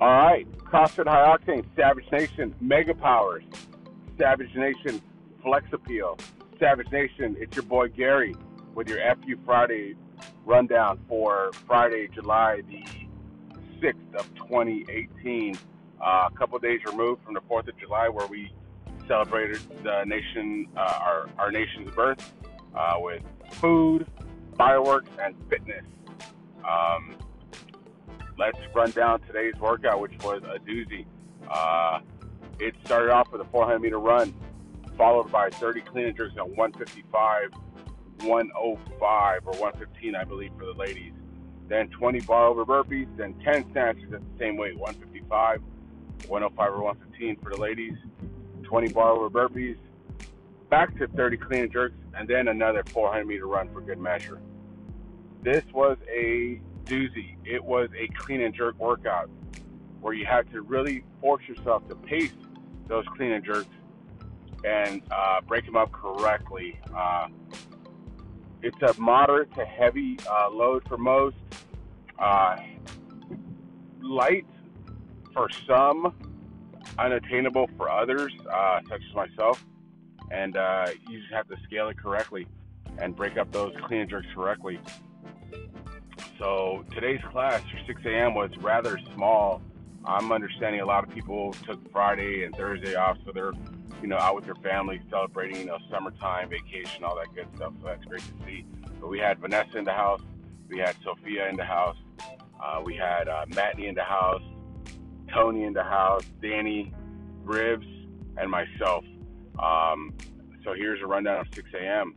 All right, CrossFit High Octane, Savage Nation, Mega Powers, Savage Nation, Flex Appeal, Savage Nation. It's your boy Gary with your FU Friday rundown for Friday, July the 6th of 2018. Uh, a couple days removed from the 4th of July, where we celebrated the nation, uh, our our nation's birth, uh, with food, fireworks, and fitness. Um, let's run down today's workout, which was a doozy. Uh, it started off with a 400 meter run, followed by 30 clean and jerks at 155, 105 or 115, I believe, for the ladies. Then 20 bar over burpees, then 10 snatches at the same weight, 155, 105 or 115 for the ladies, 20 bar over burpees, back to 30 clean and jerks, and then another 400 meter run for good measure. This was a doozy. It was a clean and jerk workout where you had to really force yourself to pace those clean and jerks and uh, break them up correctly. Uh, it's a moderate to heavy uh, load for most, uh, light for some, unattainable for others, uh, such as myself. And uh, you just have to scale it correctly and break up those clean and jerks correctly. So today's class for 6 a.m. was rather small. I'm understanding a lot of people took Friday and Thursday off, so they're, you know, out with their family celebrating, you know, summertime vacation, all that good stuff. So that's great to see. But we had Vanessa in the house, we had Sophia in the house, uh, we had uh, in the house, Tony in the house, Danny, Rivs, and myself. Um, so here's a rundown of 6 a.m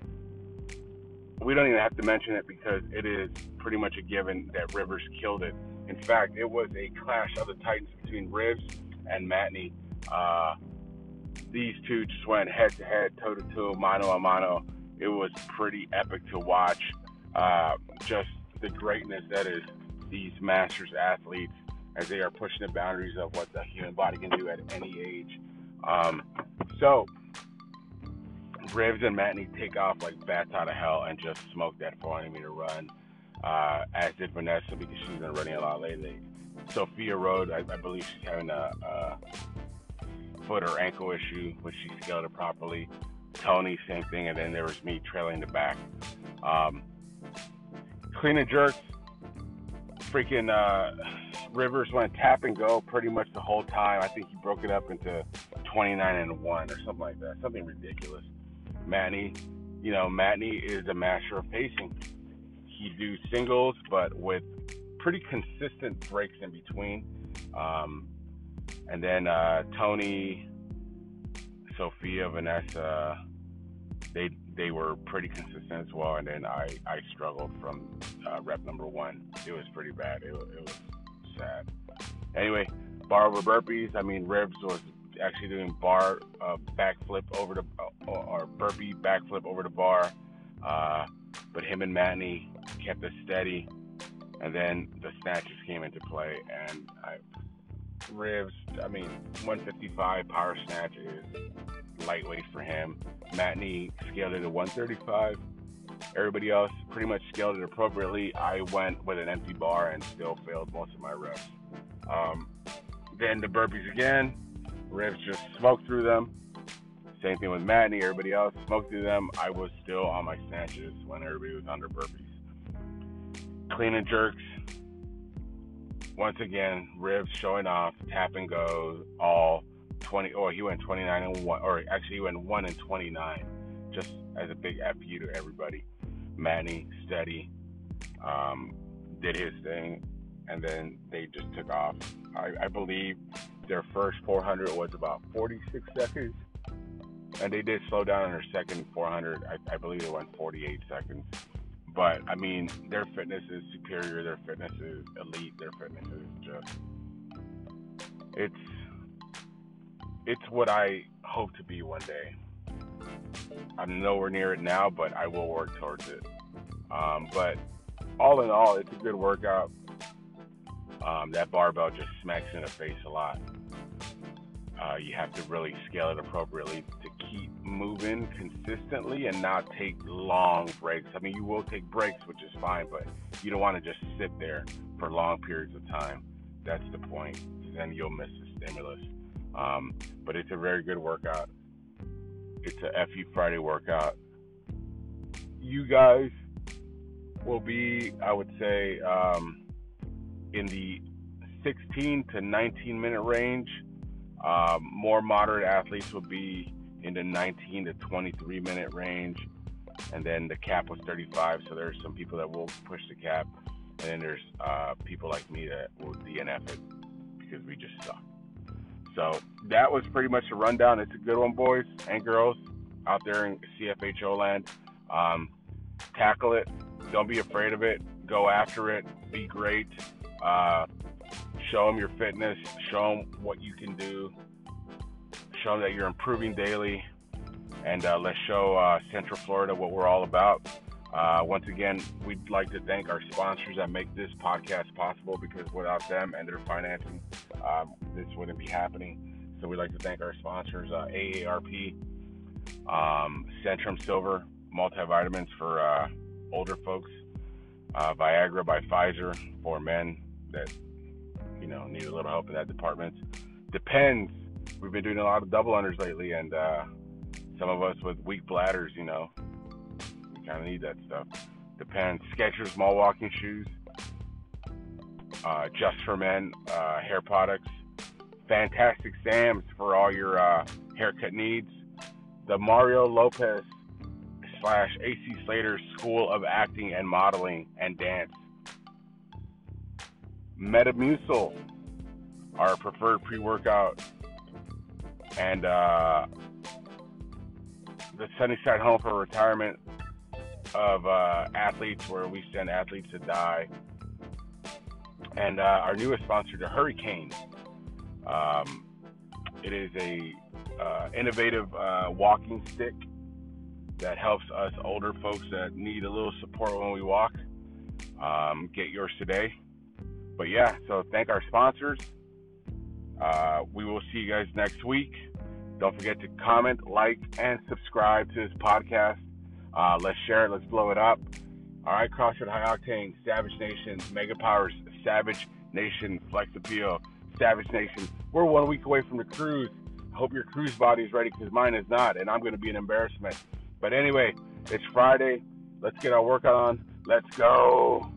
we don't even have to mention it because it is pretty much a given that Rivers killed it. In fact, it was a clash of the Titans between Rivers and Matney. Uh, these two just went head to head, toe to toe, mano a mano. It was pretty epic to watch. Uh, just the greatness that is these masters athletes as they are pushing the boundaries of what the human body can do at any age. Um, so, Rivs and Matney take off like bats out of hell and just smoke that 400 meter run, uh, as did Vanessa because she's been running a lot lately. Sophia rowed, I, I believe she's having a, a, foot or ankle issue, which she scaled it properly. Tony, same thing, and then there was me trailing the back. Um, clean and jerks, freaking uh, Rivers went tap and go pretty much the whole time. I think he broke it up into 29 and 1 or something like that, something ridiculous. Matney, you know, Matney is a master of pacing. He do singles, but with pretty consistent breaks in between. Um, and then uh, Tony, Sophia, Vanessa, they they were pretty consistent as well. And then I I struggled from uh, rep number one. It was pretty bad. It, it was sad. Anyway, bar over burpees. I mean, Rivs was actually doing bar uh, backflip over the uh, or burpee backflip over the bar. Uh, but him and Matney kept us steady, and then the snatches came into play, and I Rivs. I mean, 155 power snatch is lightweight for him. Matney scaled it to 135. Everybody else pretty much scaled it appropriately. I went with an empty bar and still failed most of my reps. Um, then the burpees again. Rivs just smoked through them. Same thing with Matney. Everybody else smoked through them. I was still on my snatches when everybody was under burpees. Clean and jerks. Once again, Rivs showing off, tap and go, all 20. Oh, he went 29 and one, or actually he went one and 29, just as a big fu to everybody. Matney steady, um, did his thing, and then they just took off. I, I believe their first 400 was about 46 seconds, and they did slow down on their second 400. I, I believe it went 48 seconds. But I mean, their fitness is superior. Their fitness is elite. Their fitness is just it's it's what I hope to be one day. I'm nowhere near it now, but I will work towards it. Um, but all in all, it's a good workout. Um, that barbell just smacks in the face a lot. Uh, you have to really scale it appropriately to keep moving consistently and not take long breaks. I mean, you will take breaks, which is fine, but you don't want to just sit there for long periods of time. That's the point. Then you'll miss the stimulus. Um, but it's a very good workout. It's a FU Friday workout. You guys will be, I would say, um, in the 16 to 19 minute range. Um, more moderate athletes will be in the 19 to 23 minute range. And then the cap was 35, so there's some people that will push the cap. And then there's uh, people like me that will DNF it because we just suck. So that was pretty much the rundown. It's a good one, boys and girls out there in CFHO land. Um, tackle it. Don't be afraid of it. Go after it. Be great. Uh, show them your fitness. Show them what you can do. Show them that you're improving daily. And uh, let's show uh, Central Florida what we're all about. Uh, once again, we'd like to thank our sponsors that make this podcast possible because without them and their financing, um, this wouldn't be happening. So we'd like to thank our sponsors, uh, AARP, um, Centrum Silver, multivitamins for uh, older folks, uh, Viagra by Pfizer for men that you know need a little help in that department. Depends. We've been doing a lot of double unders lately, and uh, some of us with weak bladders, you know, we kind of need that stuff. Depends. Skechers mall walking shoes, uh, just for men, uh, hair products. Fantastic Sam's for all your uh, haircut needs. The Mario Lopez slash AC Slater School of Acting and Modeling and Dance. Metamucil, our preferred pre-workout, and uh, the Sunnyside Home for Retirement of uh, athletes, where we send athletes to die, and uh, our newest sponsor, the HurryCane. Um, it is a uh, innovative uh, walking stick that helps us older folks that need a little support when we walk. Um, get yours today. But yeah, so thank our sponsors. Uh, we will see you guys next week. Don't forget to comment, like, and subscribe to this podcast. Uh, let's share it. Let's blow it up. All right, CrossFit High Octane, Savage Nation, Mega Powers, Savage Nation, Flex Appeal, Savage Nation. We're one week away from the cruise. I hope your cruise body is ready because mine is not, and I'm going to be an embarrassment. But anyway, it's Friday. Let's get our workout on. Let's go.